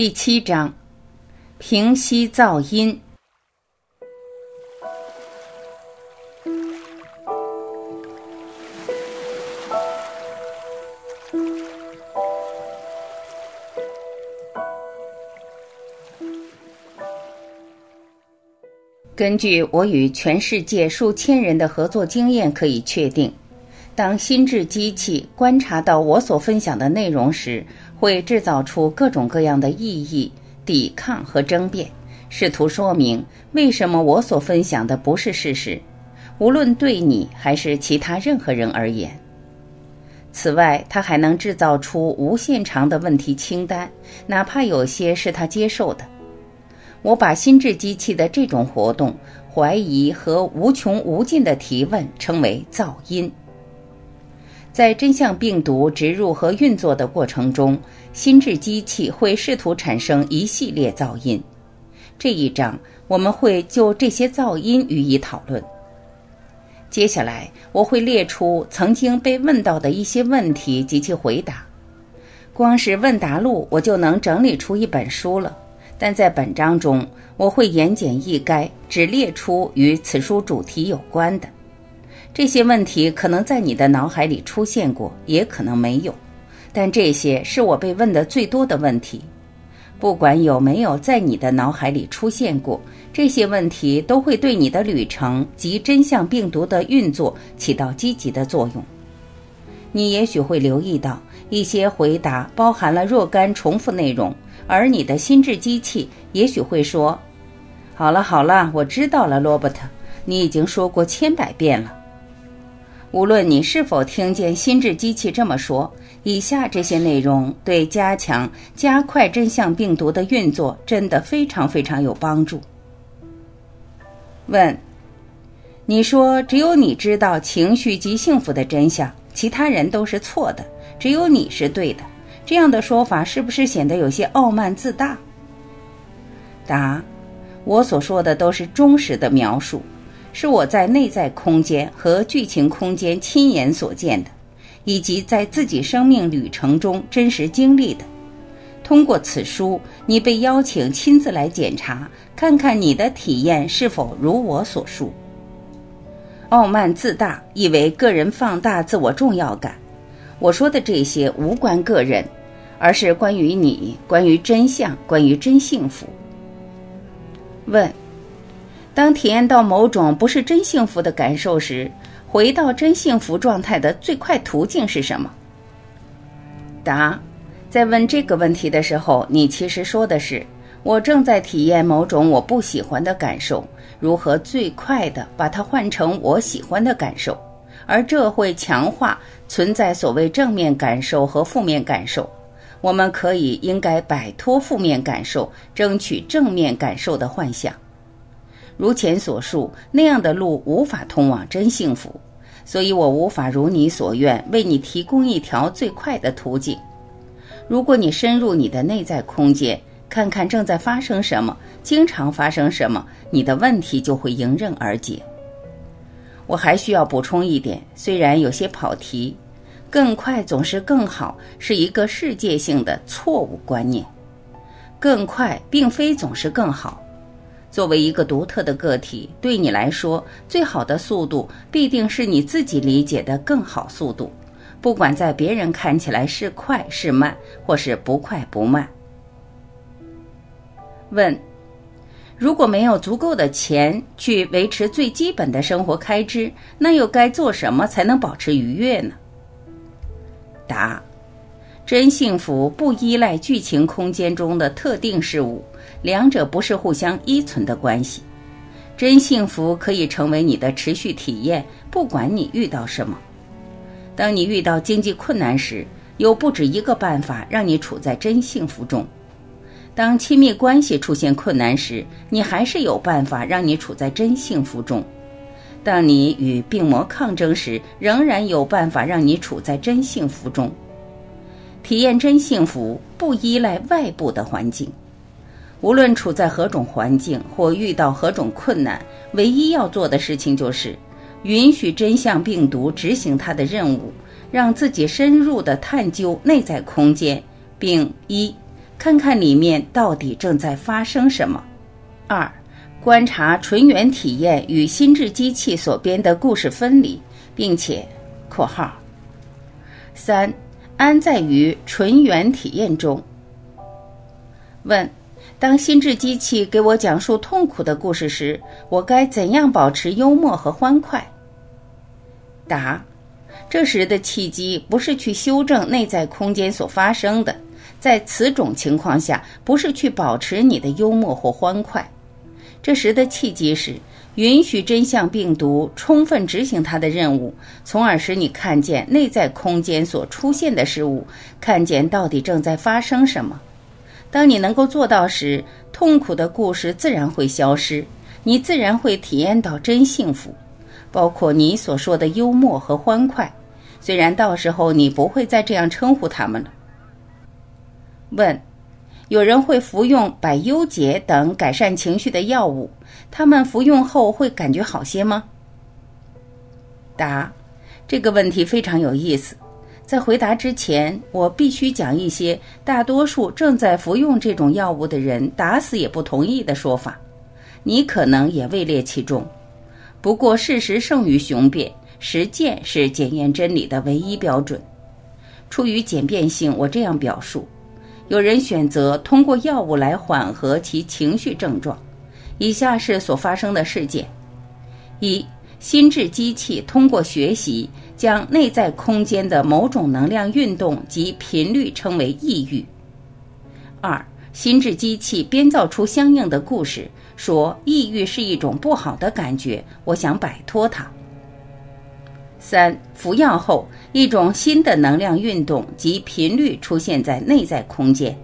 第七章：平息噪音。根据我与全世界数千人的合作经验，可以确定。当心智机器观察到我所分享的内容时，会制造出各种各样的异议、抵抗和争辩，试图说明为什么我所分享的不是事实，无论对你还是其他任何人而言。此外，他还能制造出无限长的问题清单，哪怕有些是他接受的。我把心智机器的这种活动、怀疑和无穷无尽的提问称为噪音。在真相病毒植入和运作的过程中，心智机器会试图产生一系列噪音。这一章我们会就这些噪音予以讨论。接下来我会列出曾经被问到的一些问题及其回答。光是问答录我就能整理出一本书了。但在本章中，我会言简意赅，只列出与此书主题有关的。这些问题可能在你的脑海里出现过，也可能没有，但这些是我被问的最多的问题。不管有没有在你的脑海里出现过，这些问题都会对你的旅程及真相病毒的运作起到积极的作用。你也许会留意到，一些回答包含了若干重复内容，而你的心智机器也许会说：“好了好了，我知道了，罗伯特，你已经说过千百遍了。”无论你是否听见心智机器这么说，以下这些内容对加强、加快真相病毒的运作真的非常非常有帮助。问：你说只有你知道情绪及幸福的真相，其他人都是错的，只有你是对的，这样的说法是不是显得有些傲慢自大？答：我所说的都是忠实的描述。是我在内在空间和剧情空间亲眼所见的，以及在自己生命旅程中真实经历的。通过此书，你被邀请亲自来检查，看看你的体验是否如我所述。傲慢自大意为个人放大自我重要感。我说的这些无关个人，而是关于你，关于真相，关于真幸福。问。当体验到某种不是真幸福的感受时，回到真幸福状态的最快途径是什么？答：在问这个问题的时候，你其实说的是我正在体验某种我不喜欢的感受，如何最快的把它换成我喜欢的感受，而这会强化存在所谓正面感受和负面感受。我们可以应该摆脱负面感受，争取正面感受的幻想。如前所述，那样的路无法通往真幸福，所以我无法如你所愿为你提供一条最快的途径。如果你深入你的内在空间，看看正在发生什么，经常发生什么，你的问题就会迎刃而解。我还需要补充一点，虽然有些跑题，更快总是更好是一个世界性的错误观念，更快并非总是更好。作为一个独特的个体，对你来说，最好的速度必定是你自己理解的更好速度，不管在别人看起来是快是慢，或是不快不慢。问：如果没有足够的钱去维持最基本的生活开支，那又该做什么才能保持愉悦呢？答：真幸福不依赖剧情空间中的特定事物。两者不是互相依存的关系，真幸福可以成为你的持续体验，不管你遇到什么。当你遇到经济困难时，有不止一个办法让你处在真幸福中；当亲密关系出现困难时，你还是有办法让你处在真幸福中；当你与病魔抗争时，仍然有办法让你处在真幸福中。体验真幸福不依赖外部的环境。无论处在何种环境或遇到何种困难，唯一要做的事情就是允许真相病毒执行它的任务，让自己深入地探究内在空间，并一看看里面到底正在发生什么。二，观察纯元体验与心智机器所编的故事分离，并且（括号）三，安在于纯元体验中。问：当心智机器给我讲述痛苦的故事时，我该怎样保持幽默和欢快？答：这时的契机不是去修正内在空间所发生的。在此种情况下，不是去保持你的幽默或欢快，这时的契机是允许真相病毒充分执行它的任务，从而使你看见内在空间所出现的事物，看见到底正在发生什么。当你能够做到时，痛苦的故事自然会消失，你自然会体验到真幸福，包括你所说的幽默和欢快。虽然到时候你不会再这样称呼他们了。问：有人会服用百忧解等改善情绪的药物，他们服用后会感觉好些吗？答：这个问题非常有意思。在回答之前，我必须讲一些大多数正在服用这种药物的人打死也不同意的说法。你可能也位列其中。不过，事实胜于雄辩，实践是检验真理的唯一标准。出于简便性，我这样表述。有人选择通过药物来缓和其情绪症状。以下是所发生的事件：一、心智机器通过学习将内在空间的某种能量运动及频率称为抑郁；二、心智机器编造出相应的故事，说抑郁是一种不好的感觉，我想摆脱它。三服药后，一种新的能量运动及频率出现在内在空间。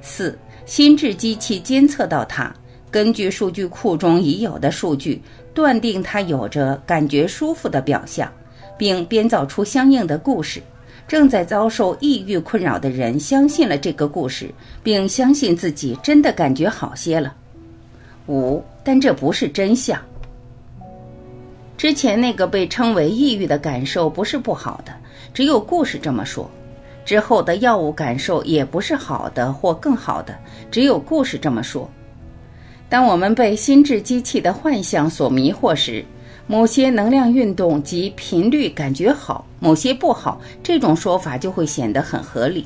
四心智机器监测到它，根据数据库中已有的数据，断定它有着感觉舒服的表象，并编造出相应的故事。正在遭受抑郁困扰的人相信了这个故事，并相信自己真的感觉好些了。五，但这不是真相。之前那个被称为抑郁的感受不是不好的，只有故事这么说。之后的药物感受也不是好的或更好的，只有故事这么说。当我们被心智机器的幻象所迷惑时，某些能量运动及频率感觉好，某些不好，这种说法就会显得很合理。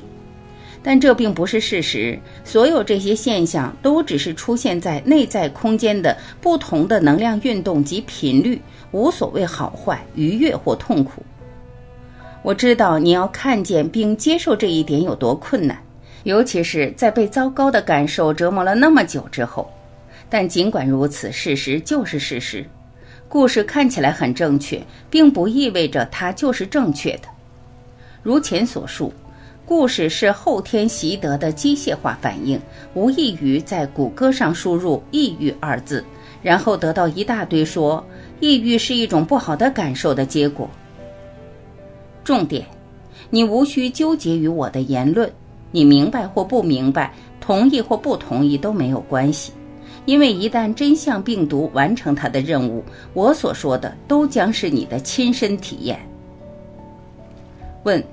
但这并不是事实。所有这些现象都只是出现在内在空间的不同的能量运动及频率。无所谓好坏、愉悦或痛苦。我知道你要看见并接受这一点有多困难，尤其是在被糟糕的感受折磨了那么久之后。但尽管如此，事实就是事实。故事看起来很正确，并不意味着它就是正确的。如前所述，故事是后天习得的机械化反应，无异于在谷歌上输入“抑郁”二字，然后得到一大堆说。抑郁是一种不好的感受的结果。重点，你无需纠结于我的言论，你明白或不明白，同意或不同意都没有关系，因为一旦真相病毒完成它的任务，我所说的都将是你的亲身体验。问：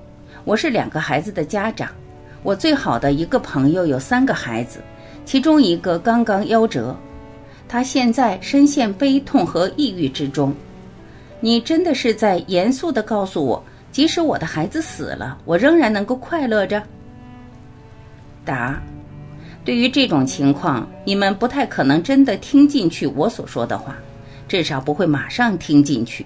我是两个孩子的家长，我最好的一个朋友有三个孩子，其中一个刚刚夭折。他现在深陷悲痛和抑郁之中，你真的是在严肃地告诉我，即使我的孩子死了，我仍然能够快乐着？答：对于这种情况，你们不太可能真的听进去我所说的话，至少不会马上听进去。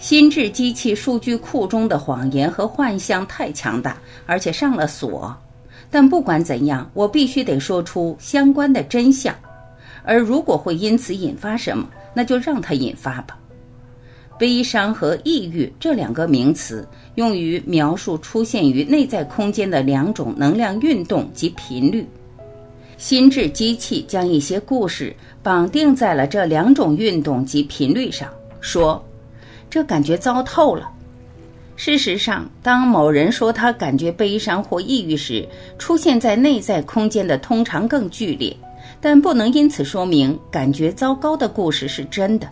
心智机器数据库中的谎言和幻象太强大，而且上了锁。但不管怎样，我必须得说出相关的真相。而如果会因此引发什么，那就让它引发吧。悲伤和抑郁这两个名词用于描述出现于内在空间的两种能量运动及频率。心智机器将一些故事绑定在了这两种运动及频率上，说：“这感觉糟透了。”事实上，当某人说他感觉悲伤或抑郁时，出现在内在空间的通常更剧烈。但不能因此说明感觉糟糕的故事是真的。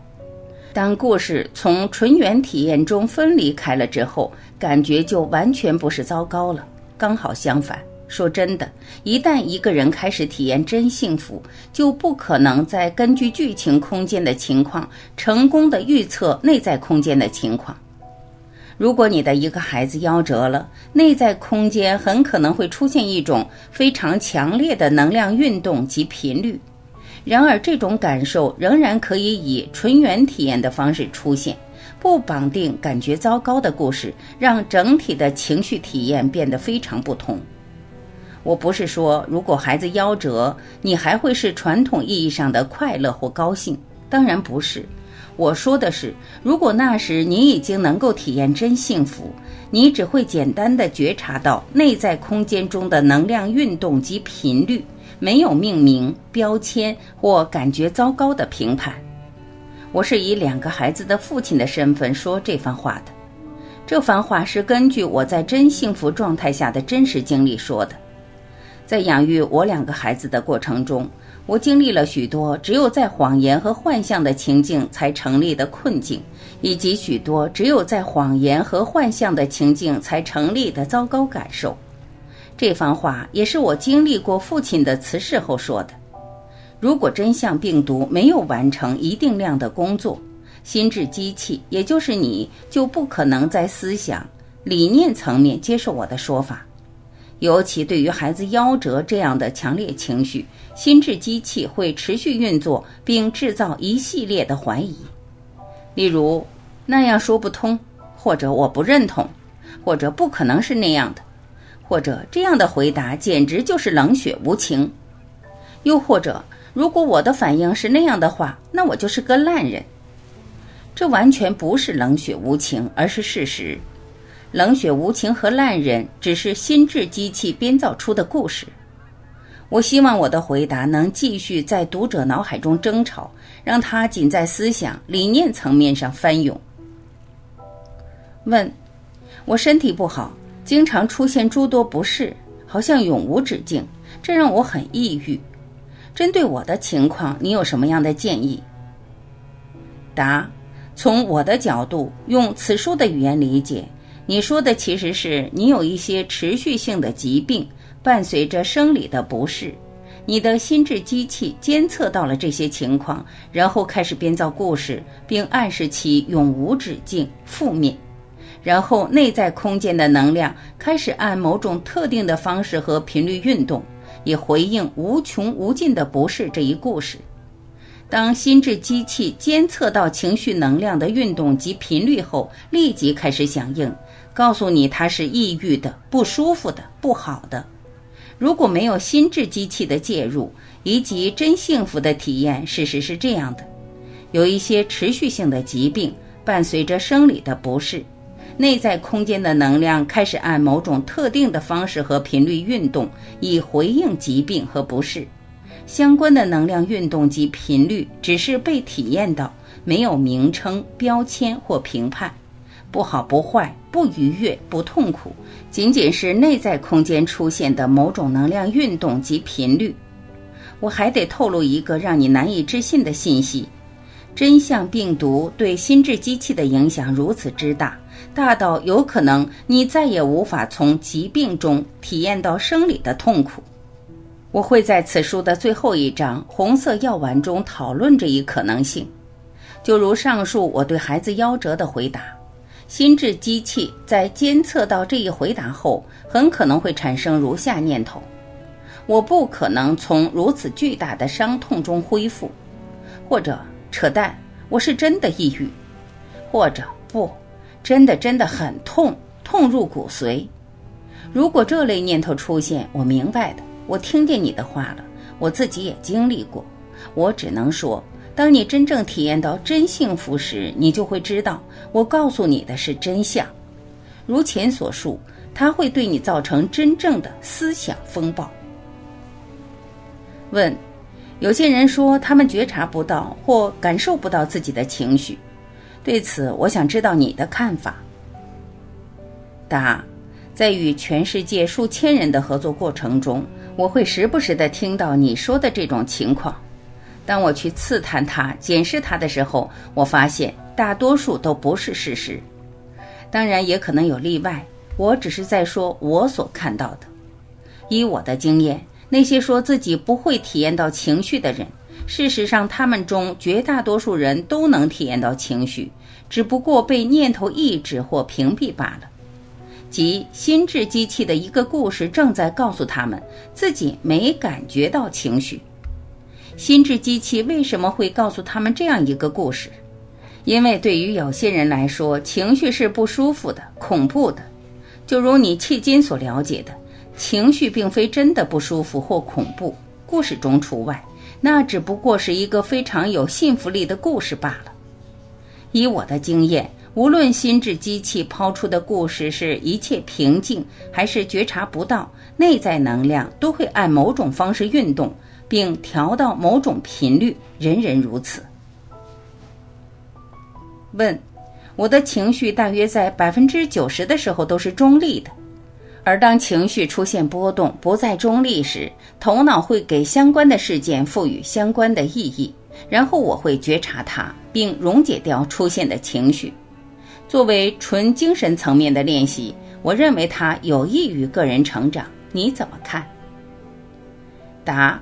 当故事从纯元体验中分离开了之后，感觉就完全不是糟糕了。刚好相反，说真的，一旦一个人开始体验真幸福，就不可能再根据剧情空间的情况，成功的预测内在空间的情况。如果你的一个孩子夭折了，内在空间很可能会出现一种非常强烈的能量运动及频率。然而，这种感受仍然可以以纯元体验的方式出现，不绑定感觉糟糕的故事，让整体的情绪体验变得非常不同。我不是说，如果孩子夭折，你还会是传统意义上的快乐或高兴，当然不是。我说的是，如果那时你已经能够体验真幸福，你只会简单的觉察到内在空间中的能量运动及频率，没有命名、标签或感觉糟糕的评判。我是以两个孩子的父亲的身份说这番话的，这番话是根据我在真幸福状态下的真实经历说的。在养育我两个孩子的过程中。我经历了许多只有在谎言和幻象的情境才成立的困境，以及许多只有在谎言和幻象的情境才成立的糟糕感受。这番话也是我经历过父亲的辞世后说的。如果真相病毒没有完成一定量的工作，心智机器，也就是你，就不可能在思想、理念层面接受我的说法。尤其对于孩子夭折这样的强烈情绪，心智机器会持续运作，并制造一系列的怀疑，例如那样说不通，或者我不认同，或者不可能是那样的，或者这样的回答简直就是冷血无情，又或者如果我的反应是那样的话，那我就是个烂人。这完全不是冷血无情，而是事实。冷血无情和烂人只是心智机器编造出的故事。我希望我的回答能继续在读者脑海中争吵，让他仅在思想理念层面上翻涌。问：我身体不好，经常出现诸多不适，好像永无止境，这让我很抑郁。针对我的情况，你有什么样的建议？答：从我的角度，用此书的语言理解。你说的其实是你有一些持续性的疾病，伴随着生理的不适，你的心智机器监测到了这些情况，然后开始编造故事，并暗示其永无止境、负面，然后内在空间的能量开始按某种特定的方式和频率运动，以回应无穷无尽的不适这一故事。当心智机器监测到情绪能量的运动及频率后，立即开始响应。告诉你，它是抑郁的、不舒服的、不好的。如果没有心智机器的介入以及真幸福的体验，事实是这样的：有一些持续性的疾病，伴随着生理的不适，内在空间的能量开始按某种特定的方式和频率运动，以回应疾病和不适。相关的能量运动及频率只是被体验到，没有名称、标签或评判。不好不坏，不愉悦不痛苦，仅仅是内在空间出现的某种能量运动及频率。我还得透露一个让你难以置信的信息：真相病毒对心智机器的影响如此之大，大到有可能你再也无法从疾病中体验到生理的痛苦。我会在此书的最后一章《红色药丸》中讨论这一可能性，就如上述我对孩子夭折的回答。心智机器在监测到这一回答后，很可能会产生如下念头：我不可能从如此巨大的伤痛中恢复，或者扯淡，我是真的抑郁，或者不，真的真的很痛，痛入骨髓。如果这类念头出现，我明白的，我听见你的话了，我自己也经历过，我只能说。当你真正体验到真幸福时，你就会知道，我告诉你的是真相。如前所述，它会对你造成真正的思想风暴。问：有些人说他们觉察不到或感受不到自己的情绪，对此我想知道你的看法。答：在与全世界数千人的合作过程中，我会时不时的听到你说的这种情况。当我去刺探他、检视他的时候，我发现大多数都不是事实。当然，也可能有例外。我只是在说我所看到的。以我的经验，那些说自己不会体验到情绪的人，事实上他们中绝大多数人都能体验到情绪，只不过被念头抑制或屏蔽罢了。即心智机器的一个故事正在告诉他们自己没感觉到情绪。心智机器为什么会告诉他们这样一个故事？因为对于有些人来说，情绪是不舒服的、恐怖的。就如你迄今所了解的，情绪并非真的不舒服或恐怖，故事中除外。那只不过是一个非常有信服力的故事罢了。以我的经验。无论心智机器抛出的故事是一切平静，还是觉察不到，内在能量都会按某种方式运动，并调到某种频率。人人如此。问：我的情绪大约在百分之九十的时候都是中立的，而当情绪出现波动，不再中立时，头脑会给相关的事件赋予相关的意义，然后我会觉察它，并溶解掉出现的情绪。作为纯精神层面的练习，我认为它有益于个人成长。你怎么看？答：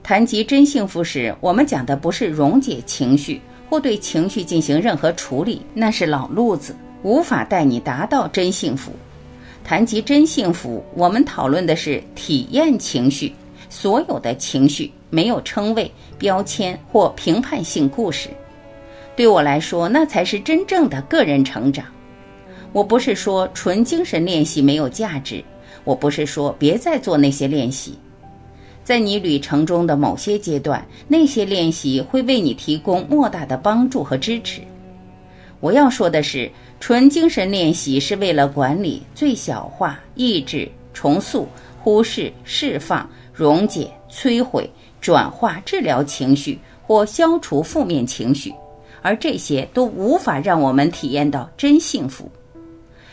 谈及真幸福时，我们讲的不是溶解情绪或对情绪进行任何处理，那是老路子，无法带你达到真幸福。谈及真幸福，我们讨论的是体验情绪，所有的情绪没有称谓、标签或评判性故事。对我来说，那才是真正的个人成长。我不是说纯精神练习没有价值，我不是说别再做那些练习。在你旅程中的某些阶段，那些练习会为你提供莫大的帮助和支持。我要说的是，纯精神练习是为了管理、最小化、抑制、重塑、忽视、释放、溶解、摧毁、转化、治疗情绪或消除负面情绪。而这些都无法让我们体验到真幸福。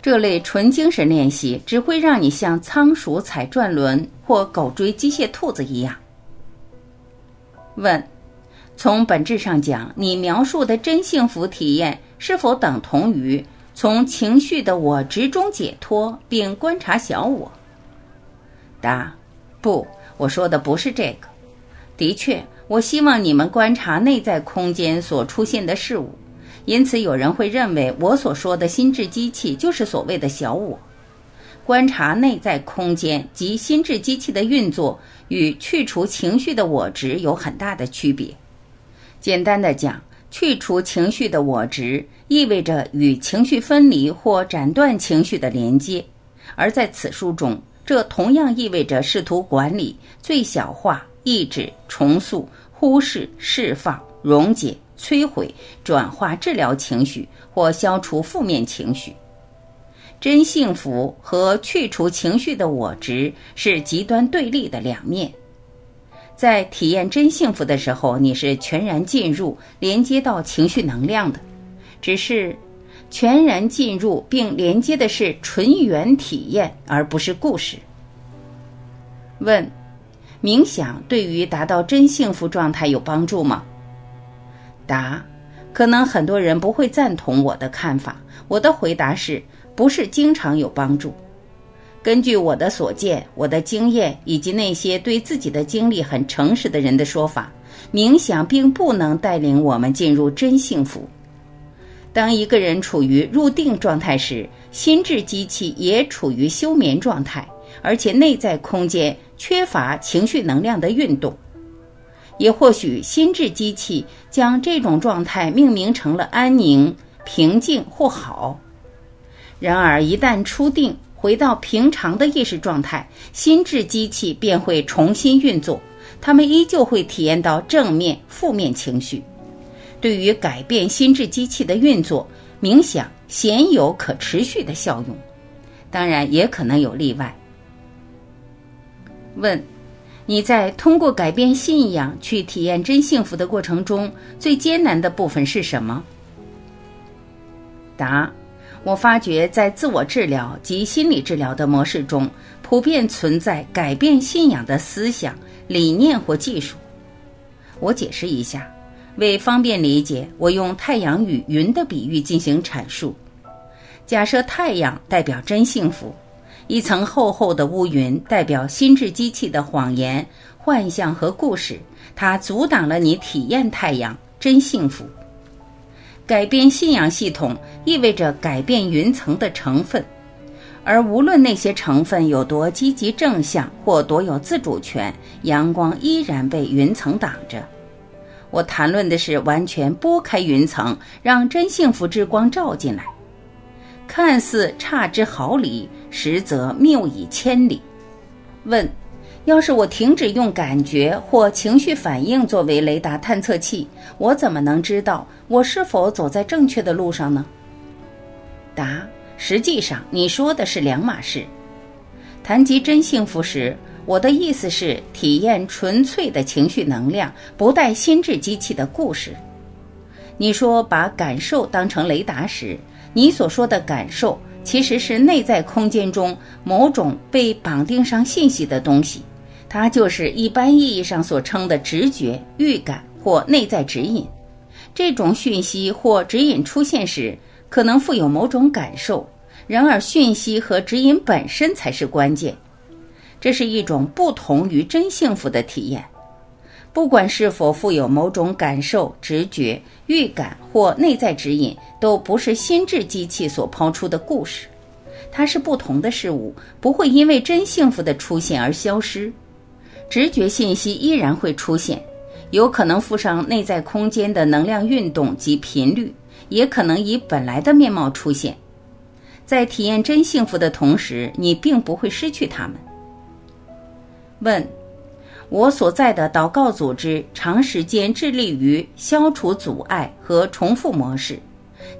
这类纯精神练习只会让你像仓鼠踩转轮或狗追机械兔子一样。问：从本质上讲，你描述的真幸福体验是否等同于从情绪的我执中解脱并观察小我？答：不，我说的不是这个。的确。我希望你们观察内在空间所出现的事物，因此有人会认为我所说的心智机器就是所谓的小我。观察内在空间及心智机器的运作与去除情绪的我值有很大的区别。简单的讲，去除情绪的我值意味着与情绪分离或斩断情绪的连接，而在此书中，这同样意味着试图管理、最小化。抑制、重塑、忽视、释放、溶解、摧毁、转化、治疗情绪或消除负面情绪。真幸福和去除情绪的我执是极端对立的两面。在体验真幸福的时候，你是全然进入、连接到情绪能量的，只是全然进入并连接的是纯元体验，而不是故事。问。冥想对于达到真幸福状态有帮助吗？答：可能很多人不会赞同我的看法。我的回答是：不是经常有帮助。根据我的所见、我的经验以及那些对自己的经历很诚实的人的说法，冥想并不能带领我们进入真幸福。当一个人处于入定状态时，心智机器也处于休眠状态。而且内在空间缺乏情绪能量的运动，也或许心智机器将这种状态命名成了安宁、平静或好。然而，一旦初定，回到平常的意识状态，心智机器便会重新运作，他们依旧会体验到正面、负面情绪。对于改变心智机器的运作，冥想鲜有可持续的效用，当然也可能有例外。问：你在通过改变信仰去体验真幸福的过程中，最艰难的部分是什么？答：我发觉在自我治疗及心理治疗的模式中，普遍存在改变信仰的思想、理念或技术。我解释一下，为方便理解，我用太阳与云的比喻进行阐述。假设太阳代表真幸福。一层厚厚的乌云代表心智机器的谎言、幻象和故事，它阻挡了你体验太阳真幸福。改变信仰系统意味着改变云层的成分，而无论那些成分有多积极正向或多有自主权，阳光依然被云层挡着。我谈论的是完全拨开云层，让真幸福之光照进来。看似差之毫厘，实则谬以千里。问。要是我停止用感觉或情绪反应作为雷达探测器，我怎么能知道我是否走在正确的路上呢？答：实际上，你说的是两码事。谈及真幸福时，我的意思是体验纯粹的情绪能量，不带心智机器的故事。你说把感受当成雷达时，你所说的感受其实是内在空间中某种被绑定上信息的东西。它就是一般意义上所称的直觉、预感或内在指引。这种讯息或指引出现时，可能富有某种感受。然而，讯息和指引本身才是关键。这是一种不同于真幸福的体验。不管是否富有某种感受、直觉、预感或内在指引，都不是心智机器所抛出的故事。它是不同的事物，不会因为真幸福的出现而消失。直觉信息依然会出现，有可能附上内在空间的能量运动及频率，也可能以本来的面貌出现。在体验真幸福的同时，你并不会失去它们。问：我所在的祷告组织长时间致力于消除阻碍和重复模式，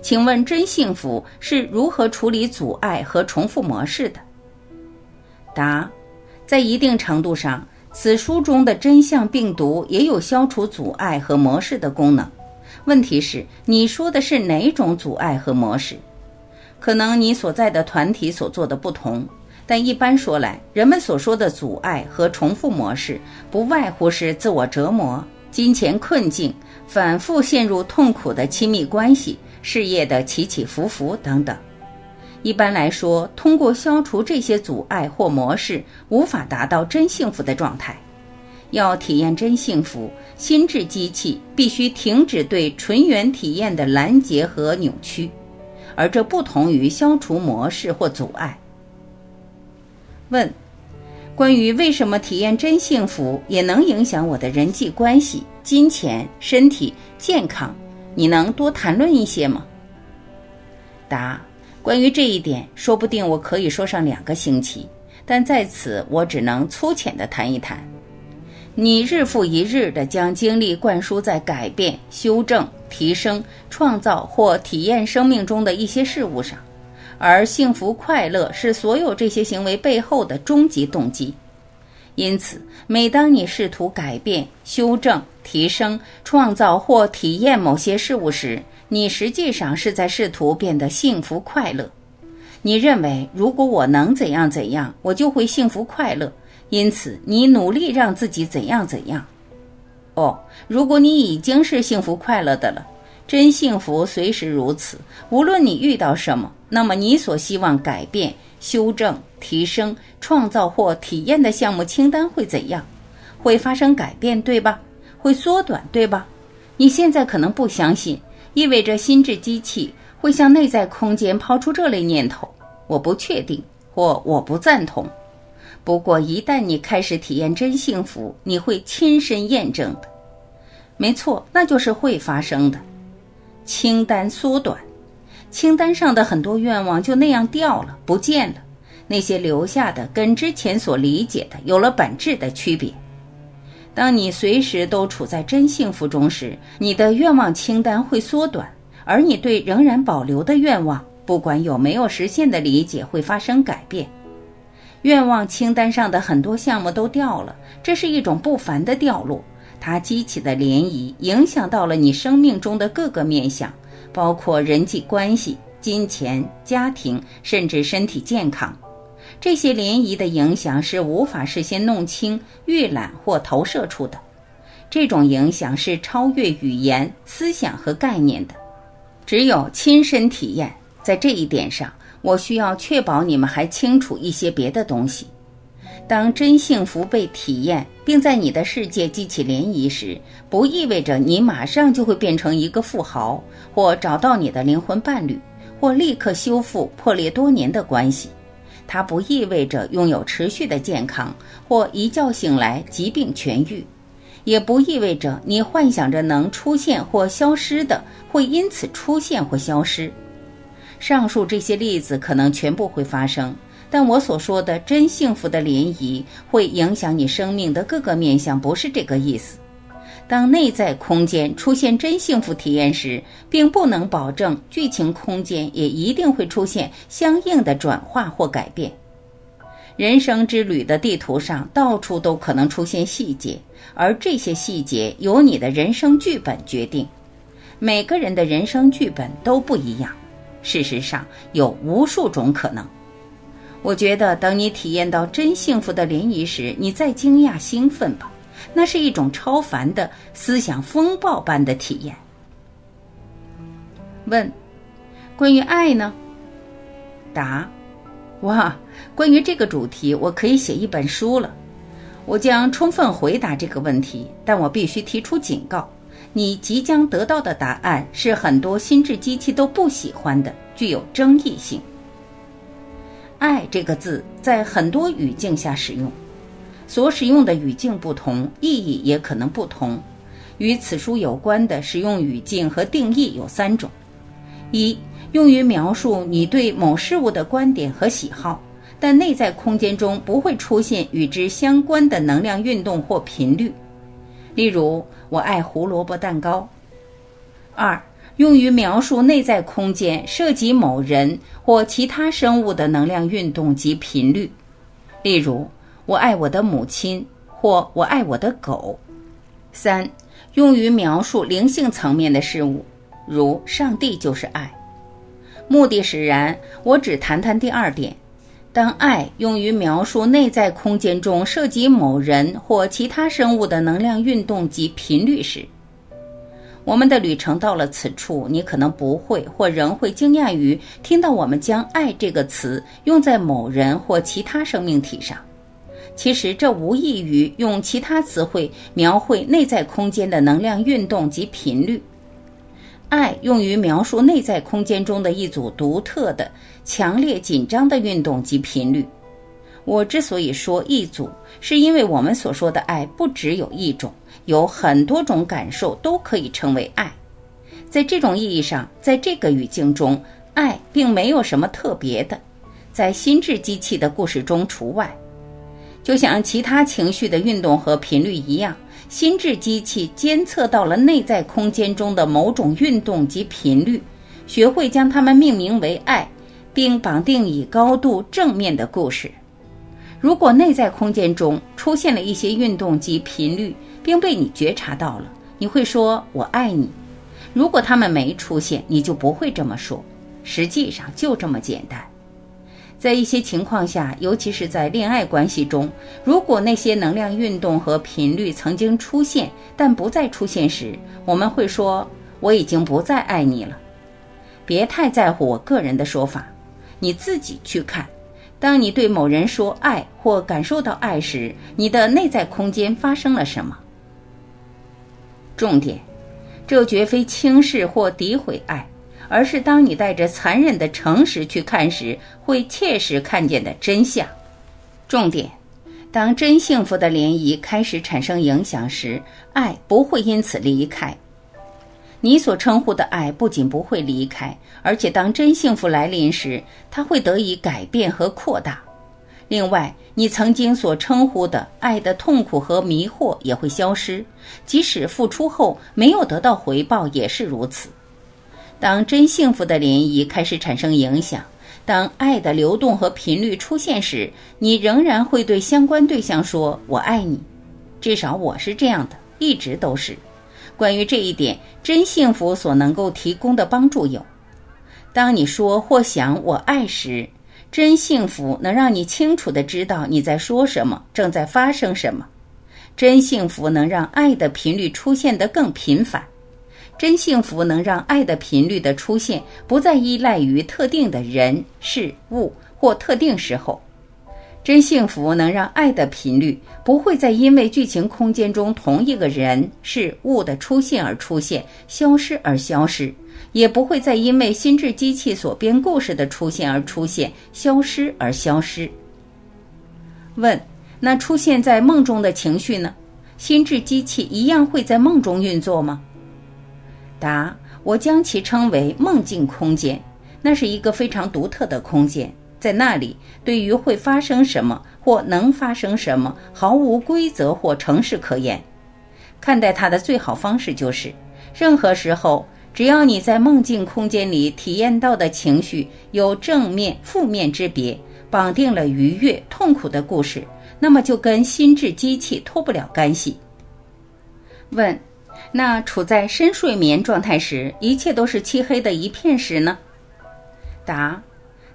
请问真幸福是如何处理阻碍和重复模式的？答：在一定程度上。此书中的真相病毒也有消除阻碍和模式的功能。问题是，你说的是哪种阻碍和模式？可能你所在的团体所做的不同，但一般说来，人们所说的阻碍和重复模式，不外乎是自我折磨、金钱困境、反复陷入痛苦的亲密关系、事业的起起伏伏等等。一般来说，通过消除这些阻碍或模式，无法达到真幸福的状态。要体验真幸福，心智机器必须停止对纯元体验的拦截和扭曲，而这不同于消除模式或阻碍。问：关于为什么体验真幸福也能影响我的人际关系、金钱、身体健康，你能多谈论一些吗？答。关于这一点，说不定我可以说上两个星期，但在此我只能粗浅的谈一谈。你日复一日地将精力灌输在改变、修正、提升、创造或体验生命中的一些事物上，而幸福快乐是所有这些行为背后的终极动机。因此，每当你试图改变、修正、提升、创造或体验某些事物时，你实际上是在试图变得幸福快乐。你认为，如果我能怎样怎样，我就会幸福快乐。因此，你努力让自己怎样怎样。哦，如果你已经是幸福快乐的了，真幸福随时如此。无论你遇到什么，那么你所希望改变、修正、提升、创造或体验的项目清单会怎样？会发生改变，对吧？会缩短，对吧？你现在可能不相信。意味着心智机器会向内在空间抛出这类念头，我不确定或我不赞同。不过一旦你开始体验真幸福，你会亲身验证的。没错，那就是会发生的。清单缩短，清单上的很多愿望就那样掉了，不见了。那些留下的跟之前所理解的有了本质的区别。当你随时都处在真幸福中时，你的愿望清单会缩短，而你对仍然保留的愿望，不管有没有实现的理解，会发生改变。愿望清单上的很多项目都掉了，这是一种不凡的掉落，它激起的涟漪影响到了你生命中的各个面相，包括人际关系、金钱、家庭，甚至身体健康。这些涟漪的影响是无法事先弄清、预览或投射出的。这种影响是超越语言、思想和概念的。只有亲身体验，在这一点上，我需要确保你们还清楚一些别的东西。当真幸福被体验，并在你的世界激起涟漪时，不意味着你马上就会变成一个富豪，或找到你的灵魂伴侣，或立刻修复破裂多年的关系。它不意味着拥有持续的健康，或一觉醒来疾病痊愈，也不意味着你幻想着能出现或消失的会因此出现或消失。上述这些例子可能全部会发生。但我所说的真幸福的涟漪会影响你生命的各个面向，不是这个意思。当内在空间出现真幸福体验时，并不能保证剧情空间也一定会出现相应的转化或改变。人生之旅的地图上到处都可能出现细节，而这些细节由你的人生剧本决定。每个人的人生剧本都不一样，事实上有无数种可能。我觉得，等你体验到真幸福的涟漪时，你再惊讶兴奋吧，那是一种超凡的思想风暴般的体验。问：关于爱呢？答：哇，关于这个主题，我可以写一本书了。我将充分回答这个问题，但我必须提出警告：你即将得到的答案是很多心智机器都不喜欢的，具有争议性。爱这个字在很多语境下使用，所使用的语境不同，意义也可能不同。与此书有关的使用语境和定义有三种：一、用于描述你对某事物的观点和喜好，但内在空间中不会出现与之相关的能量运动或频率，例如“我爱胡萝卜蛋糕”；二、用于描述内在空间涉及某人或其他生物的能量运动及频率，例如“我爱我的母亲”或“我爱我的狗”。三、用于描述灵性层面的事物，如“上帝就是爱”。目的使然，我只谈谈第二点：当爱用于描述内在空间中涉及某人或其他生物的能量运动及频率时。我们的旅程到了此处，你可能不会或仍会惊讶于听到我们将“爱”这个词用在某人或其他生命体上。其实这无异于用其他词汇描绘内在空间的能量运动及频率。爱用于描述内在空间中的一组独特的、强烈紧张的运动及频率。我之所以说一组，是因为我们所说的爱不只有一种。有很多种感受都可以称为爱，在这种意义上，在这个语境中，爱并没有什么特别的，在心智机器的故事中除外。就像其他情绪的运动和频率一样，心智机器监测到了内在空间中的某种运动及频率，学会将它们命名为爱，并绑定以高度正面的故事。如果内在空间中出现了一些运动及频率，并被你觉察到了，你会说“我爱你”。如果他们没出现，你就不会这么说。实际上就这么简单。在一些情况下，尤其是在恋爱关系中，如果那些能量运动和频率曾经出现但不再出现时，我们会说“我已经不再爱你了”。别太在乎我个人的说法，你自己去看。当你对某人说爱或感受到爱时，你的内在空间发生了什么？重点，这绝非轻视或诋毁爱，而是当你带着残忍的诚实去看时，会切实看见的真相。重点，当真幸福的涟漪开始产生影响时，爱不会因此离开。你所称呼的爱不仅不会离开，而且当真幸福来临时，它会得以改变和扩大。另外，你曾经所称呼的爱的痛苦和迷惑也会消失，即使付出后没有得到回报也是如此。当真幸福的涟漪开始产生影响，当爱的流动和频率出现时，你仍然会对相关对象说“我爱你”，至少我是这样的，一直都是。关于这一点，真幸福所能够提供的帮助有：当你说或想“我爱”时。真幸福能让你清楚地知道你在说什么，正在发生什么。真幸福能让爱的频率出现得更频繁。真幸福能让爱的频率的出现不再依赖于特定的人事物或特定时候。真幸福能让爱的频率不会再因为剧情空间中同一个人事物的出现而出现，消失而消失，也不会再因为心智机器所编故事的出现而出现，消失而消失。问：那出现在梦中的情绪呢？心智机器一样会在梦中运作吗？答：我将其称为梦境空间，那是一个非常独特的空间。在那里，对于会发生什么或能发生什么，毫无规则或程式可言。看待它的最好方式就是：任何时候，只要你在梦境空间里体验到的情绪有正面、负面之别，绑定了愉悦、痛苦的故事，那么就跟心智机器脱不了干系。问：那处在深睡眠状态时，一切都是漆黑的一片时呢？答。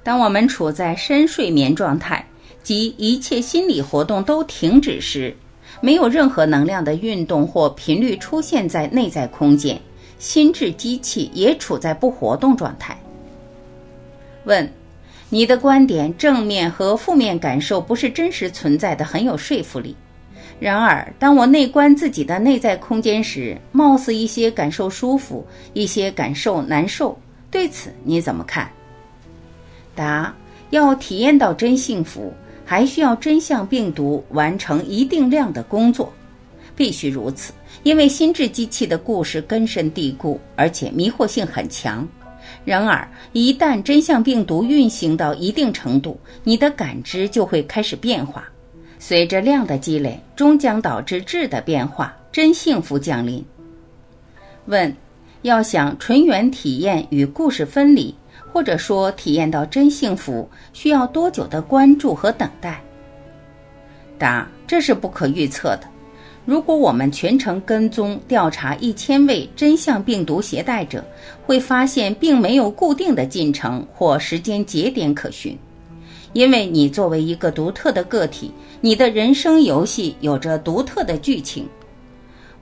当我们处在深睡眠状态，即一切心理活动都停止时，没有任何能量的运动或频率出现在内在空间，心智机器也处在不活动状态。问：你的观点，正面和负面感受不是真实存在的，很有说服力。然而，当我内观自己的内在空间时，貌似一些感受舒服，一些感受难受。对此你怎么看？答：要体验到真幸福，还需要真相病毒完成一定量的工作，必须如此，因为心智机器的故事根深蒂固，而且迷惑性很强。然而，一旦真相病毒运行到一定程度，你的感知就会开始变化，随着量的积累，终将导致质的变化，真幸福降临。问：要想纯元体验与故事分离？或者说，体验到真幸福需要多久的关注和等待？答：这是不可预测的。如果我们全程跟踪调查一千位真相病毒携带者，会发现并没有固定的进程或时间节点可循，因为你作为一个独特的个体，你的人生游戏有着独特的剧情。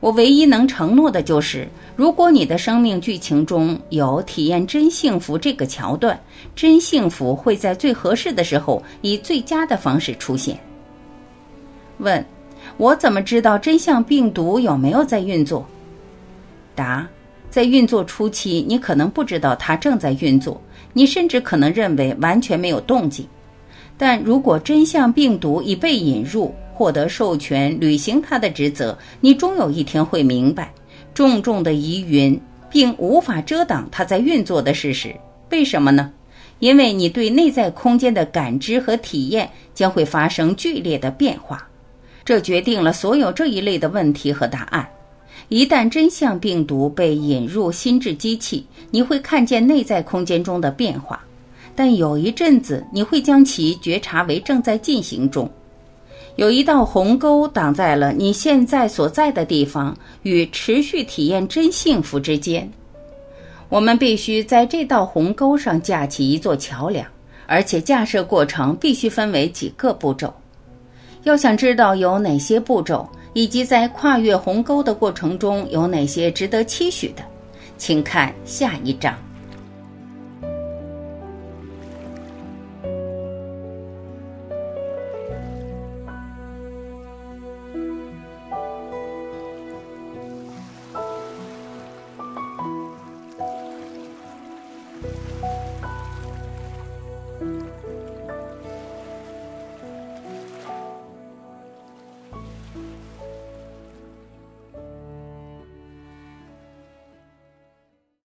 我唯一能承诺的就是，如果你的生命剧情中有体验真幸福这个桥段，真幸福会在最合适的时候以最佳的方式出现。问：我怎么知道真相病毒有没有在运作？答：在运作初期，你可能不知道它正在运作，你甚至可能认为完全没有动静。但如果真相病毒已被引入，获得授权履行他的职责，你终有一天会明白，重重的疑云并无法遮挡它在运作的事实。为什么呢？因为你对内在空间的感知和体验将会发生剧烈的变化，这决定了所有这一类的问题和答案。一旦真相病毒被引入心智机器，你会看见内在空间中的变化，但有一阵子你会将其觉察为正在进行中。有一道鸿沟挡在了你现在所在的地方与持续体验真幸福之间。我们必须在这道鸿沟上架起一座桥梁，而且架设过程必须分为几个步骤。要想知道有哪些步骤，以及在跨越鸿沟的过程中有哪些值得期许的，请看下一章。